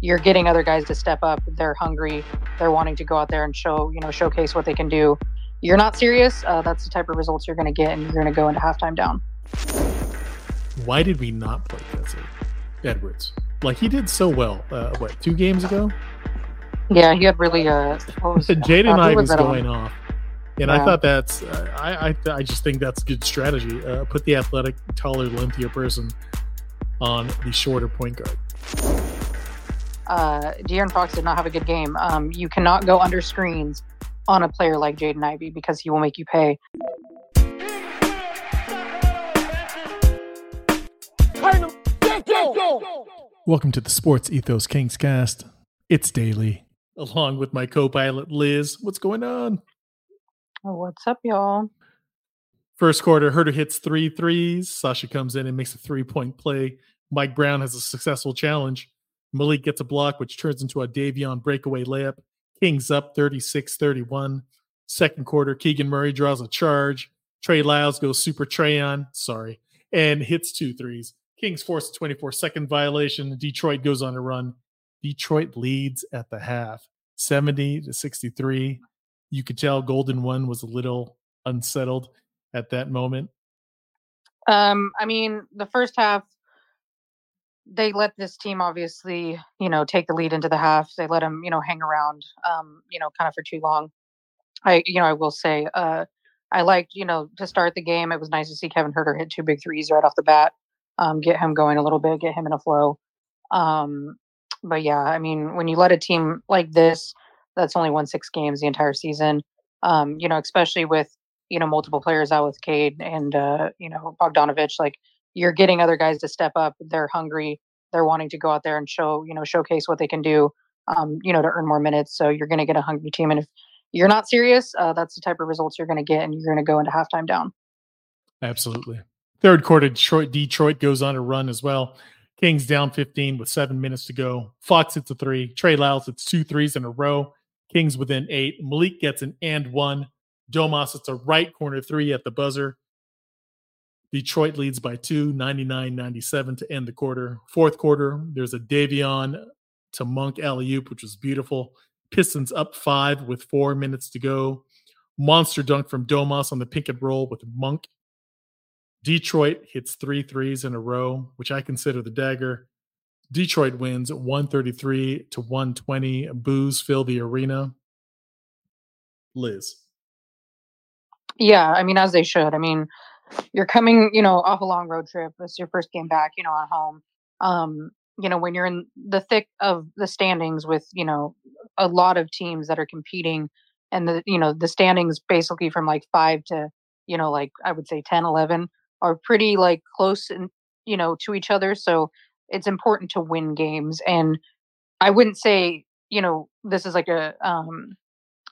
You're getting other guys to step up. They're hungry. They're wanting to go out there and show, you know, showcase what they can do. You're not serious. Uh, that's the type of results you're going to get, and you're going to go into halftime down. Why did we not play Jesse Edwards? Like he did so well. Uh, what two games ago? Yeah, he had really. Uh, Jaden uh, Ivey was going on? off, and yeah. I thought that's. Uh, I I I just think that's good strategy. Uh, put the athletic, taller, lengthier person on the shorter point guard. Uh, De'Aaron Fox did not have a good game. Um, you cannot go under screens on a player like Jaden Ivey because he will make you pay. Welcome to the Sports Ethos Kings cast. It's daily, along with my co pilot Liz. What's going on? Oh, what's up, y'all? First quarter, Huerter hits three threes. Sasha comes in and makes a three point play. Mike Brown has a successful challenge. Malik gets a block, which turns into a Davion breakaway layup. Kings up 36 31. Second quarter, Keegan Murray draws a charge. Trey Lyles goes super Trayon, sorry, and hits two threes. Kings force a 24 second violation. Detroit goes on a run. Detroit leads at the half 70 to 63. You could tell Golden One was a little unsettled at that moment. Um, I mean, the first half, they let this team obviously, you know, take the lead into the half. They let them, you know, hang around, um, you know, kind of for too long. I, you know, I will say, uh, I liked, you know, to start the game. It was nice to see Kevin Huerter hit two big threes right off the bat um, get him going a little bit, get him in a flow. Um, but yeah, I mean, when you let a team like this, that's only won six games the entire season. Um, you know, especially with you know multiple players out with Cade and uh, you know Bogdanovich, like you're getting other guys to step up. They're hungry. They're wanting to go out there and show you know showcase what they can do. Um, you know, to earn more minutes. So you're going to get a hungry team, and if you're not serious, uh, that's the type of results you're going to get, and you're going to go into halftime down. Absolutely. Third quarter, Detroit, Detroit goes on a run as well. Kings down 15 with seven minutes to go. Fox hits a three. Trey Lyles hits two threes in a row. Kings within eight. Malik gets an and one. Domas hits a right corner three at the buzzer. Detroit leads by two, 99 97 to end the quarter. Fourth quarter, there's a Davion to Monk alley oop, which was beautiful. Pistons up five with four minutes to go. Monster dunk from Domas on the pick and roll with Monk Detroit hits three threes in a row, which I consider the dagger. Detroit wins 133 to 120. Boos fill the arena. Liz. Yeah, I mean, as they should. I mean, you're coming, you know, off a long road trip. It's your first game back, you know, at home. Um, you know, when you're in the thick of the standings with, you know, a lot of teams that are competing and the, you know, the standings basically from like five to, you know, like I would say 10, 11 are pretty like close and you know to each other so it's important to win games and i wouldn't say you know this is like a um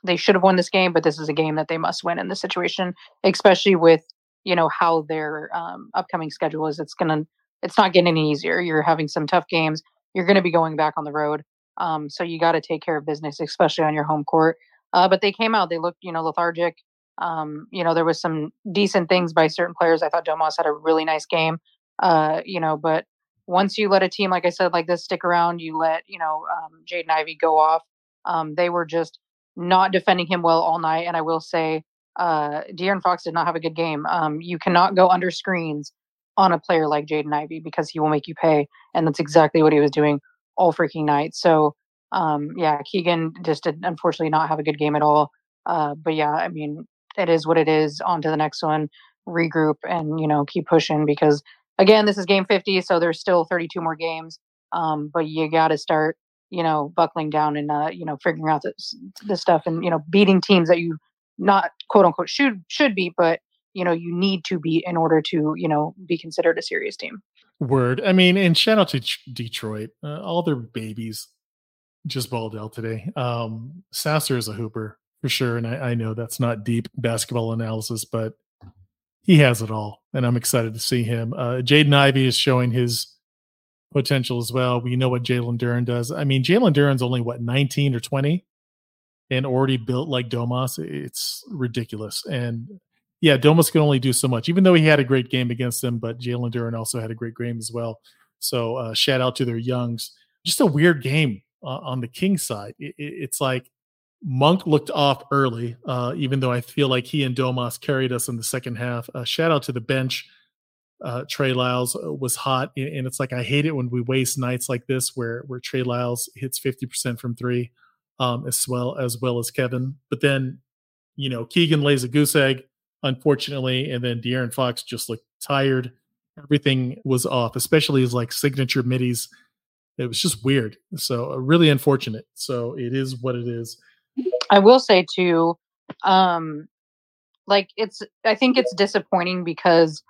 they should have won this game but this is a game that they must win in this situation especially with you know how their um, upcoming schedule is it's gonna it's not getting any easier you're having some tough games you're gonna be going back on the road um, so you got to take care of business especially on your home court uh, but they came out they looked you know lethargic um, you know, there was some decent things by certain players. I thought Domas had a really nice game. Uh, you know, but once you let a team, like I said, like this stick around, you let, you know, um, Jaden Ivey go off. Um, they were just not defending him well all night. And I will say, uh, De'Aaron Fox did not have a good game. Um, you cannot go under screens on a player like Jaden Ivey because he will make you pay. And that's exactly what he was doing all freaking night. So, um, yeah, Keegan just did unfortunately not have a good game at all. Uh, but yeah, I mean, it is what it is. On to the next one, regroup, and you know keep pushing because again, this is game 50, so there's still 32 more games. Um, but you got to start, you know, buckling down and uh, you know figuring out this, this stuff and you know beating teams that you not quote unquote should should be, but you know you need to be in order to you know be considered a serious team. Word. I mean, and shout out to Detroit, uh, all their babies just balled out today. Um, Sasser is a hooper for sure, and I, I know that's not deep basketball analysis, but he has it all, and I'm excited to see him. Uh, Jaden Ivey is showing his potential as well. We know what Jalen Duren does. I mean, Jalen Duren's only what 19 or 20, and already built like Domas. It's ridiculous. And yeah, Domas can only do so much, even though he had a great game against them. But Jalen Duren also had a great game as well. So uh, shout out to their youngs. Just a weird game uh, on the King side. It, it, it's like Monk looked off early, uh, even though I feel like he and Domas carried us in the second half. Uh, shout out to the bench. Uh, Trey Lyles uh, was hot, and it's like I hate it when we waste nights like this where where Trey Lyles hits fifty percent from three, um, as well as well as Kevin. But then, you know, Keegan lays a goose egg, unfortunately, and then De'Aaron Fox just looked tired. Everything was off, especially his like signature middies. It was just weird. So uh, really unfortunate. So it is what it is. I will say too, um, like it's I think it's disappointing because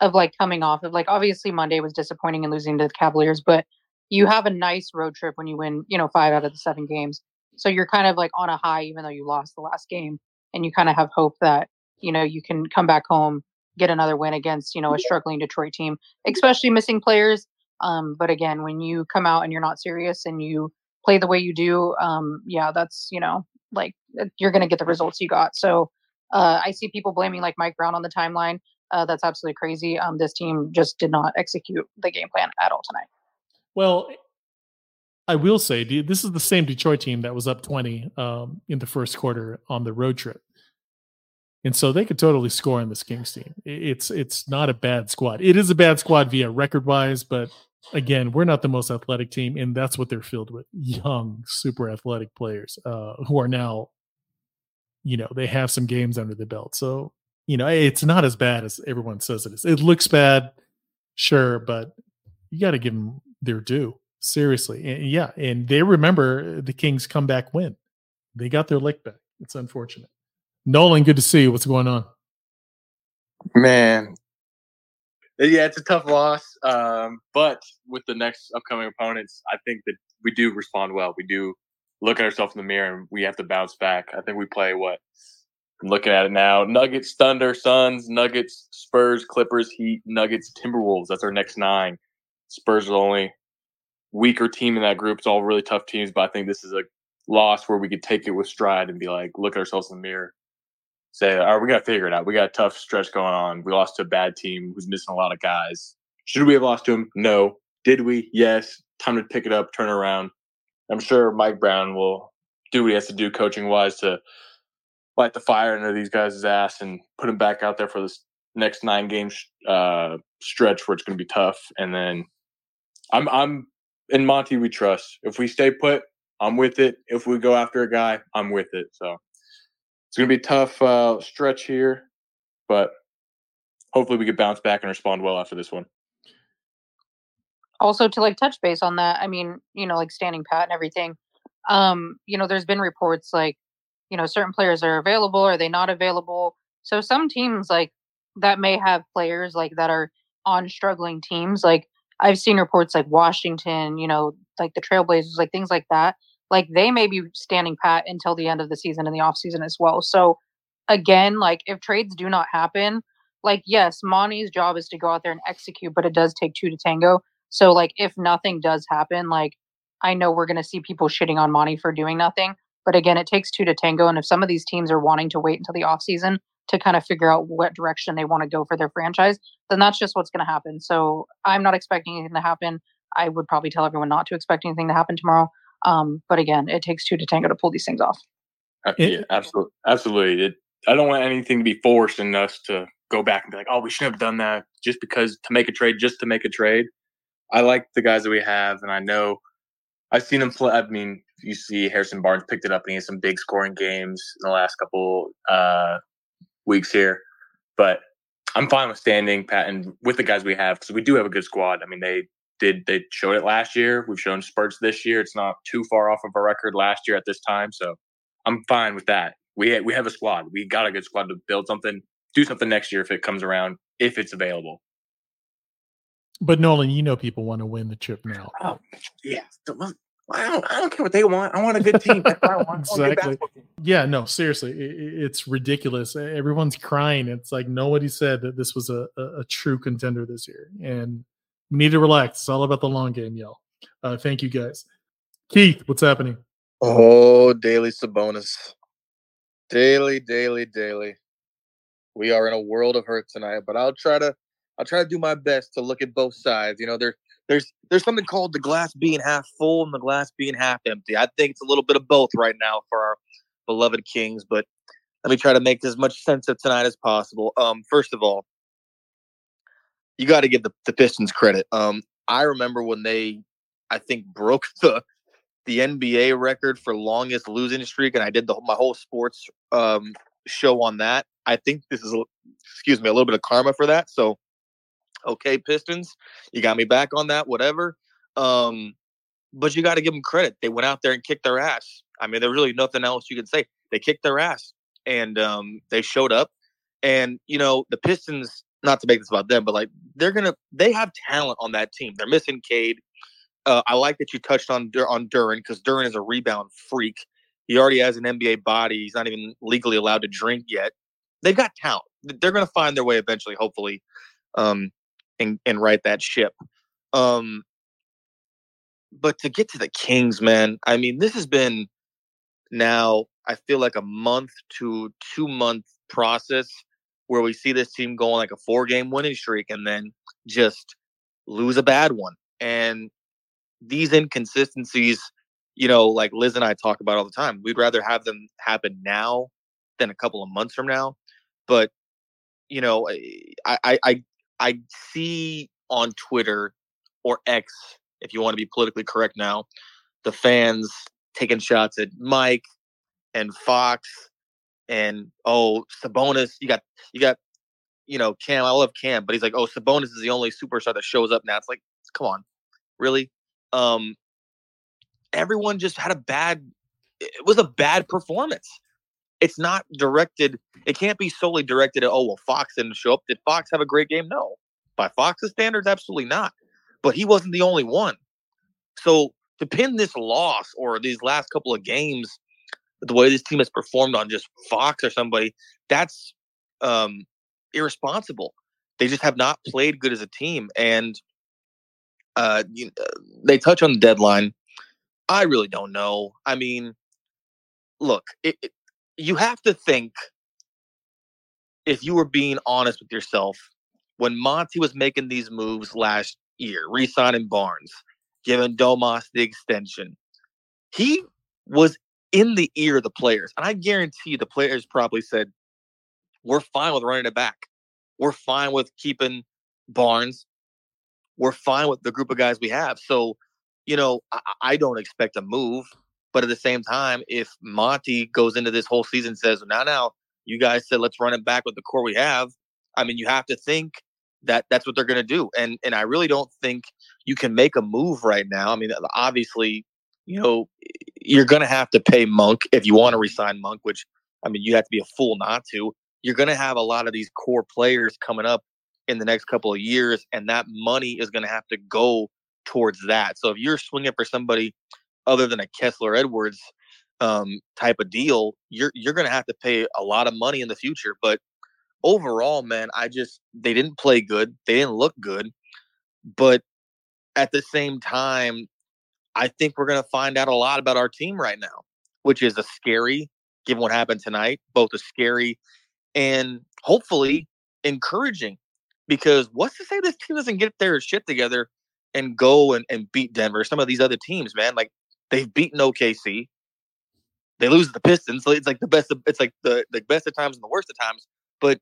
of like coming off of like obviously Monday was disappointing and losing to the Cavaliers, but you have a nice road trip when you win, you know, five out of the seven games. So you're kind of like on a high, even though you lost the last game, and you kind of have hope that you know you can come back home, get another win against you know a struggling Detroit team, especially missing players. Um, but again, when you come out and you're not serious and you play the way you do, um, yeah, that's you know like uh, you're going to get the results you got. So uh, I see people blaming like Mike Brown on the timeline. Uh, that's absolutely crazy. Um, this team just did not execute the game plan at all tonight. Well, I will say this is the same Detroit team that was up 20 um, in the first quarter on the road trip. And so they could totally score in this Kings team. It's it's not a bad squad. It is a bad squad via record wise, but again, we're not the most athletic team, and that's what they're filled with young, super athletic players uh, who are now, you know, they have some games under the belt. So, you know, it's not as bad as everyone says it is. It looks bad, sure, but you got to give them their due. Seriously. And yeah. And they remember the Kings comeback win. They got their lick back. It's unfortunate. Nolan, good to see you. What's going on? Man, uh, yeah, it's a tough loss. Um, but with the next upcoming opponents, I think that we do respond well. We do look at ourselves in the mirror and we have to bounce back. I think we play what I'm looking at it now. Nuggets, Thunder, Suns, Nuggets, Spurs, Clippers, Heat, Nuggets, Timberwolves. That's our next nine. Spurs are only weaker team in that group. It's all really tough teams, but I think this is a loss where we could take it with stride and be like, look at ourselves in the mirror say, all right, we got to figure it out. We got a tough stretch going on. We lost to a bad team who's missing a lot of guys. Should we have lost to him? No. Did we? Yes. Time to pick it up, turn around. I'm sure Mike Brown will do what he has to do coaching wise to light the fire under these guys' ass and put them back out there for this next nine game uh, stretch where it's going to be tough. And then I'm I'm in Monty. We trust. If we stay put, I'm with it. If we go after a guy, I'm with it. So it's going to be a tough uh, stretch here, but hopefully we could bounce back and respond well after this one. Also, to like touch base on that, I mean, you know, like standing pat and everything. Um, you know, there's been reports like, you know, certain players are available, are they not available? So some teams like that may have players like that are on struggling teams. Like I've seen reports like Washington, you know, like the Trailblazers, like things like that like they may be standing pat until the end of the season and the off season as well. So again, like if trades do not happen, like yes, Monty's job is to go out there and execute, but it does take two to tango. So like if nothing does happen, like I know we're gonna see people shitting on Monty for doing nothing. But again, it takes two to tango. And if some of these teams are wanting to wait until the off season to kind of figure out what direction they want to go for their franchise, then that's just what's going to happen. So I'm not expecting anything to happen. I would probably tell everyone not to expect anything to happen tomorrow. Um, but again, it takes two to tango to pull these things off. Uh, yeah, absolutely, absolutely. It, I don't want anything to be forced in us to go back and be like, "Oh, we shouldn't have done that," just because to make a trade, just to make a trade. I like the guys that we have, and I know I've seen them play. I mean, you see Harrison Barnes picked it up, and he had some big scoring games in the last couple uh, weeks here. But I'm fine with standing pat and with the guys we have because we do have a good squad. I mean, they did they showed it last year. We've shown spurts this year. It's not too far off of a record last year at this time, so I'm fine with that. We we have a squad. We got a good squad to build something, do something next year if it comes around, if it's available. But Nolan, you know people want to win the chip now. Oh yeah, I don't, I don't care what they want. I want a good team. That's what I want. exactly. Yeah, no, seriously, it, it's ridiculous. Everyone's crying. It's like nobody said that this was a, a, a, true contender this year, and we need to relax. It's all about the long game, y'all. Uh, thank you, guys. Keith, what's happening? Oh, daily Sabonis, daily, daily, daily. We are in a world of hurt tonight, but I'll try to, I'll try to do my best to look at both sides. You know, there there's there's something called the glass being half full and the glass being half empty. I think it's a little bit of both right now for our beloved Kings, but let me try to make as much sense of tonight as possible. Um, first of all, you got to give the, the Pistons credit. Um, I remember when they, I think, broke the the NBA record for longest losing streak, and I did the my whole sports um, show on that. I think this is, excuse me, a little bit of karma for that. So okay, Pistons, you got me back on that, whatever. Um, but you got to give them credit. They went out there and kicked their ass. I mean, there's really nothing else you can say. They kicked their ass and um, they showed up. And, you know, the Pistons, not to make this about them, but like they're going to, they have talent on that team. They're missing Cade. Uh, I like that you touched on on Duren because Duren is a rebound freak. He already has an NBA body. He's not even legally allowed to drink yet. They've got talent. They're going to find their way eventually, hopefully, um, and, and right that ship. Um, but to get to the Kings, man, I mean, this has been now, I feel like a month to two month process where we see this team going like a four game winning streak and then just lose a bad one. And these inconsistencies, you know, like Liz and I talk about all the time, we'd rather have them happen now than a couple of months from now. But, you know, I, I, I I see on Twitter or X, if you want to be politically correct now, the fans taking shots at Mike and Fox and oh Sabonis. You got you got you know Cam. I love Cam, but he's like, oh Sabonis is the only superstar that shows up now. It's like, come on, really? Um, everyone just had a bad. It was a bad performance. It's not directed. It can't be solely directed at oh well Fox didn't show up. Did Fox have a great game? No, by Fox's standards, absolutely not. But he wasn't the only one. So to pin this loss or these last couple of games, the way this team has performed on just Fox or somebody, that's um, irresponsible. They just have not played good as a team, and uh, you, uh, they touch on the deadline. I really don't know. I mean, look, it, it, you have to think if you were being honest with yourself when Monty was making these moves last year, re-signing Barnes, giving Domas the extension, he was in the ear of the players. And I guarantee the players probably said, We're fine with running it back. We're fine with keeping Barnes. We're fine with the group of guys we have. So, you know, I, I don't expect a move. But at the same time, if Monty goes into this whole season says, now, now, you guys said let's run it back with the core we have. I mean, you have to think that that's what they're going to do. And and I really don't think you can make a move right now. I mean, obviously, you know, you're going to have to pay Monk if you want to resign Monk, which I mean, you have to be a fool not to. You're going to have a lot of these core players coming up in the next couple of years, and that money is going to have to go towards that. So if you're swinging for somebody other than a Kessler Edwards um, type of deal, you're you're going to have to pay a lot of money in the future. But overall, man, I just they didn't play good. They didn't look good. But at the same time, I think we're going to find out a lot about our team right now, which is a scary, given what happened tonight, both a scary and hopefully encouraging. Because what's to say this team doesn't get their shit together and go and, and beat Denver? Some of these other teams, man, like they've beaten OKC. They lose the Pistons. So it's like the best. Of, it's like the, the best of times and the worst of times. But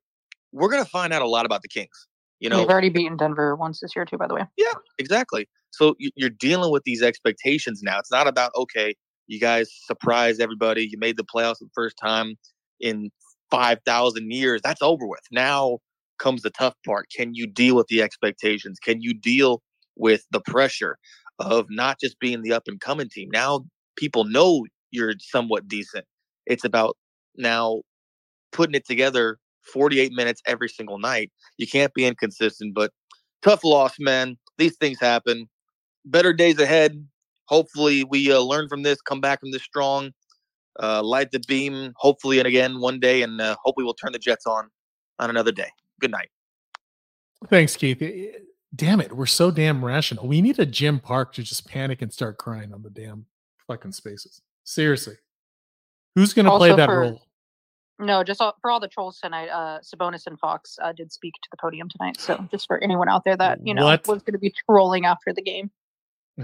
we're going to find out a lot about the Kings. You know, they've already beaten Denver once this year too, by the way. Yeah, exactly. So you're dealing with these expectations now. It's not about okay, you guys surprised everybody. You made the playoffs for the first time in five thousand years. That's over with. Now comes the tough part. Can you deal with the expectations? Can you deal with the pressure of not just being the up and coming team? Now people know you're somewhat decent. It's about now putting it together 48 minutes every single night. You can't be inconsistent, but tough loss, man. These things happen. Better days ahead. hopefully we uh, learn from this, come back from this strong, uh, light the beam, hopefully, and again one day, and uh, hopefully we'll turn the Jets on on another day. Good night. Thanks, Keith. Damn it, we're so damn rational. We need a Jim Park to just panic and start crying on the damn fucking spaces. Seriously, who's going to play that for, role? No, just all, for all the trolls tonight. Uh, Sabonis and Fox uh, did speak to the podium tonight. So just for anyone out there that you know What? was going to be trolling after the game.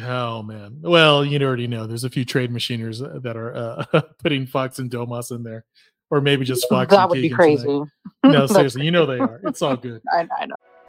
Oh man. Well, you already know there's a few trade machiners uh, that are uh, putting Fox and Domas in there, or maybe just Fox. And that would be crazy. tonight. No, seriously, you know they are. It's all good. I, I know.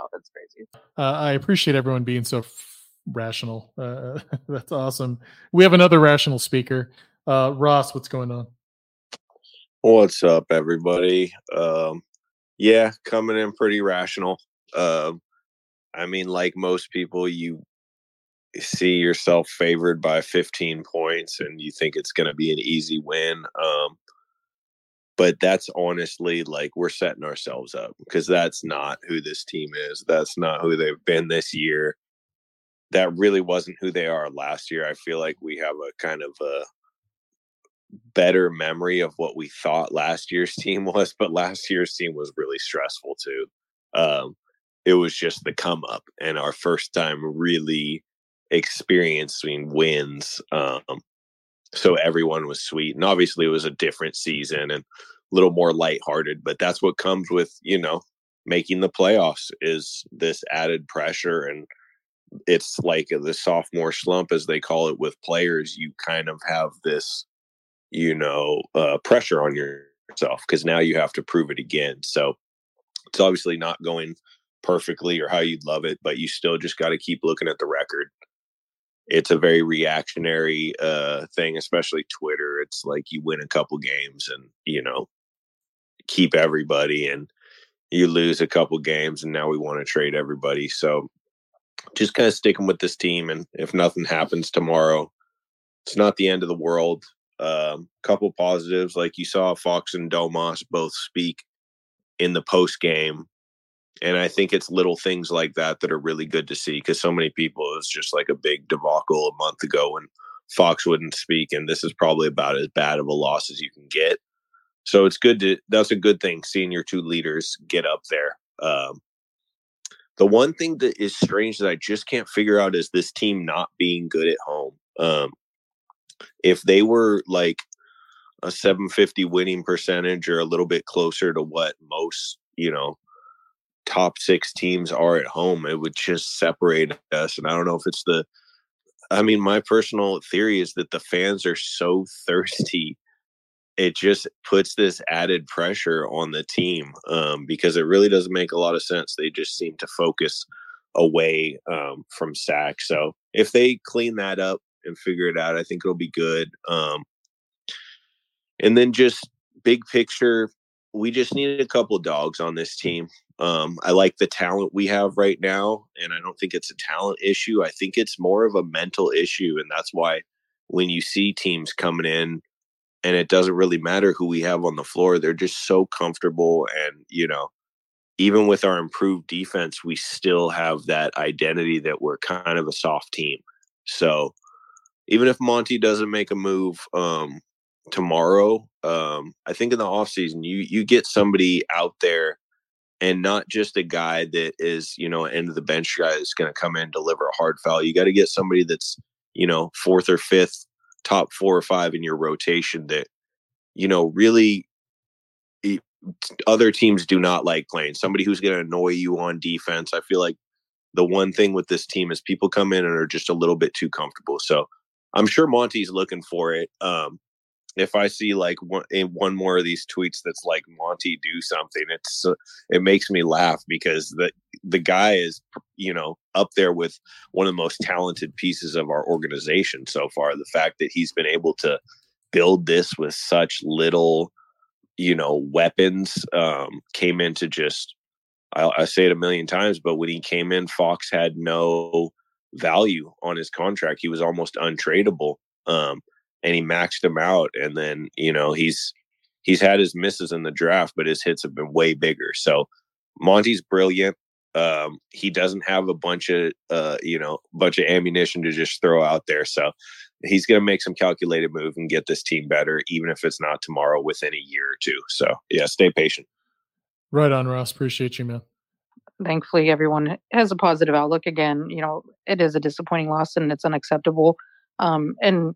Oh, that's crazy. Uh, I appreciate everyone being so f- rational. Uh, that's awesome. We have another rational speaker. Uh, Ross, what's going on? What's up, everybody? Um, yeah, coming in pretty rational. Um, I mean, like most people, you see yourself favored by 15 points and you think it's going to be an easy win. Um, but that's honestly like we're setting ourselves up because that's not who this team is. That's not who they've been this year. That really wasn't who they are last year. I feel like we have a kind of a better memory of what we thought last year's team was, but last year's team was really stressful too. Um, it was just the come up and our first time really experiencing wins. Um, so everyone was sweet, and obviously it was a different season and a little more lighthearted. But that's what comes with you know making the playoffs is this added pressure and it's like the sophomore slump as they call it with players you kind of have this you know uh, pressure on yourself because now you have to prove it again so it's obviously not going perfectly or how you'd love it but you still just got to keep looking at the record it's a very reactionary uh thing especially twitter. It's like you win a couple games and you know keep everybody and you lose a couple games and now we want to trade everybody. So just kind of sticking with this team and if nothing happens tomorrow it's not the end of the world. Um couple positives like you saw fox and domas both speak in the post game and i think it's little things like that that are really good to see because so many people it was just like a big debacle a month ago when fox wouldn't speak and this is probably about as bad of a loss as you can get so it's good to that's a good thing seeing your two leaders get up there um the one thing that is strange that I just can't figure out is this team not being good at home. Um, if they were like a 750 winning percentage or a little bit closer to what most, you know, top six teams are at home, it would just separate us. And I don't know if it's the, I mean, my personal theory is that the fans are so thirsty it just puts this added pressure on the team um, because it really doesn't make a lot of sense. They just seem to focus away um, from Sac. So if they clean that up and figure it out, I think it'll be good. Um, and then just big picture, we just need a couple dogs on this team. Um, I like the talent we have right now, and I don't think it's a talent issue. I think it's more of a mental issue, and that's why when you see teams coming in and it doesn't really matter who we have on the floor. They're just so comfortable. And, you know, even with our improved defense, we still have that identity that we're kind of a soft team. So even if Monty doesn't make a move um, tomorrow, um, I think in the offseason, you, you get somebody out there and not just a guy that is, you know, end of the bench guy that's going to come in, deliver a hard foul. You got to get somebody that's, you know, fourth or fifth top four or five in your rotation that you know really other teams do not like playing. Somebody who's going to annoy you on defense. I feel like the one thing with this team is people come in and are just a little bit too comfortable. So i'm sure monty's looking for it um if i see like one, one more of these tweets that's like monty do something it's uh, it makes me laugh because that the guy is, you know, up there with one of the most talented pieces of our organization so far. The fact that he's been able to build this with such little, you know, weapons um, came into just, I, I say it a million times, but when he came in, Fox had no value on his contract. He was almost untradeable. Um, and he maxed him out. And then, you know, he's, he's had his misses in the draft, but his hits have been way bigger. So Monty's brilliant. Um, he doesn't have a bunch of uh, you know, bunch of ammunition to just throw out there. So he's going to make some calculated move and get this team better, even if it's not tomorrow, within a year or two. So yeah, stay patient. Right on, Ross. Appreciate you, man. Thankfully, everyone has a positive outlook. Again, you know, it is a disappointing loss and it's unacceptable. Um, and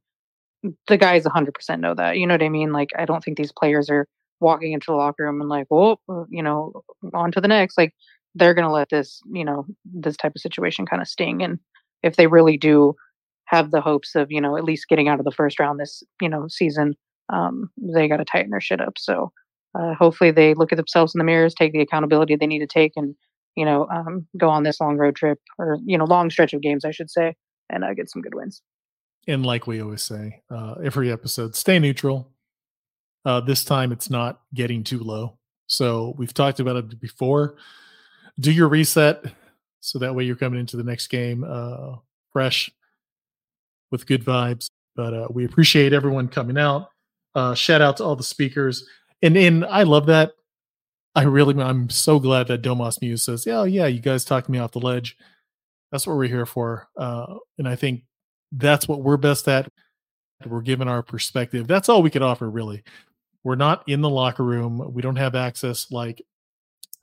the guys 100% know that. You know what I mean? Like, I don't think these players are walking into the locker room and like, well, uh, you know, on to the next. Like, they're going to let this, you know, this type of situation kind of sting. And if they really do have the hopes of, you know, at least getting out of the first round this, you know, season, um, they got to tighten their shit up. So uh, hopefully they look at themselves in the mirrors, take the accountability they need to take, and you know, um, go on this long road trip or you know, long stretch of games, I should say, and uh, get some good wins. And like we always say, uh, every episode, stay neutral. Uh, this time, it's not getting too low. So we've talked about it before. Do your reset, so that way you're coming into the next game uh, fresh with good vibes. But uh, we appreciate everyone coming out. Uh, shout out to all the speakers, and and I love that. I really, I'm so glad that Domas Muse says, "Yeah, yeah, you guys talked me off the ledge." That's what we're here for, uh, and I think that's what we're best at. We're given our perspective. That's all we can offer, really. We're not in the locker room. We don't have access like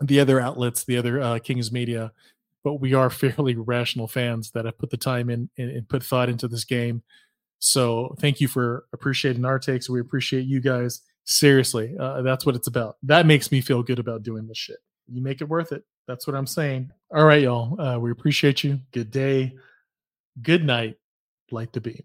the other outlets, the other uh, Kings media, but we are fairly rational fans that have put the time in and, and put thought into this game. So thank you for appreciating our takes. We appreciate you guys. Seriously, uh, that's what it's about. That makes me feel good about doing this shit. You make it worth it. That's what I'm saying. All right, y'all. Uh, we appreciate you. Good day. Good night. Light the beam.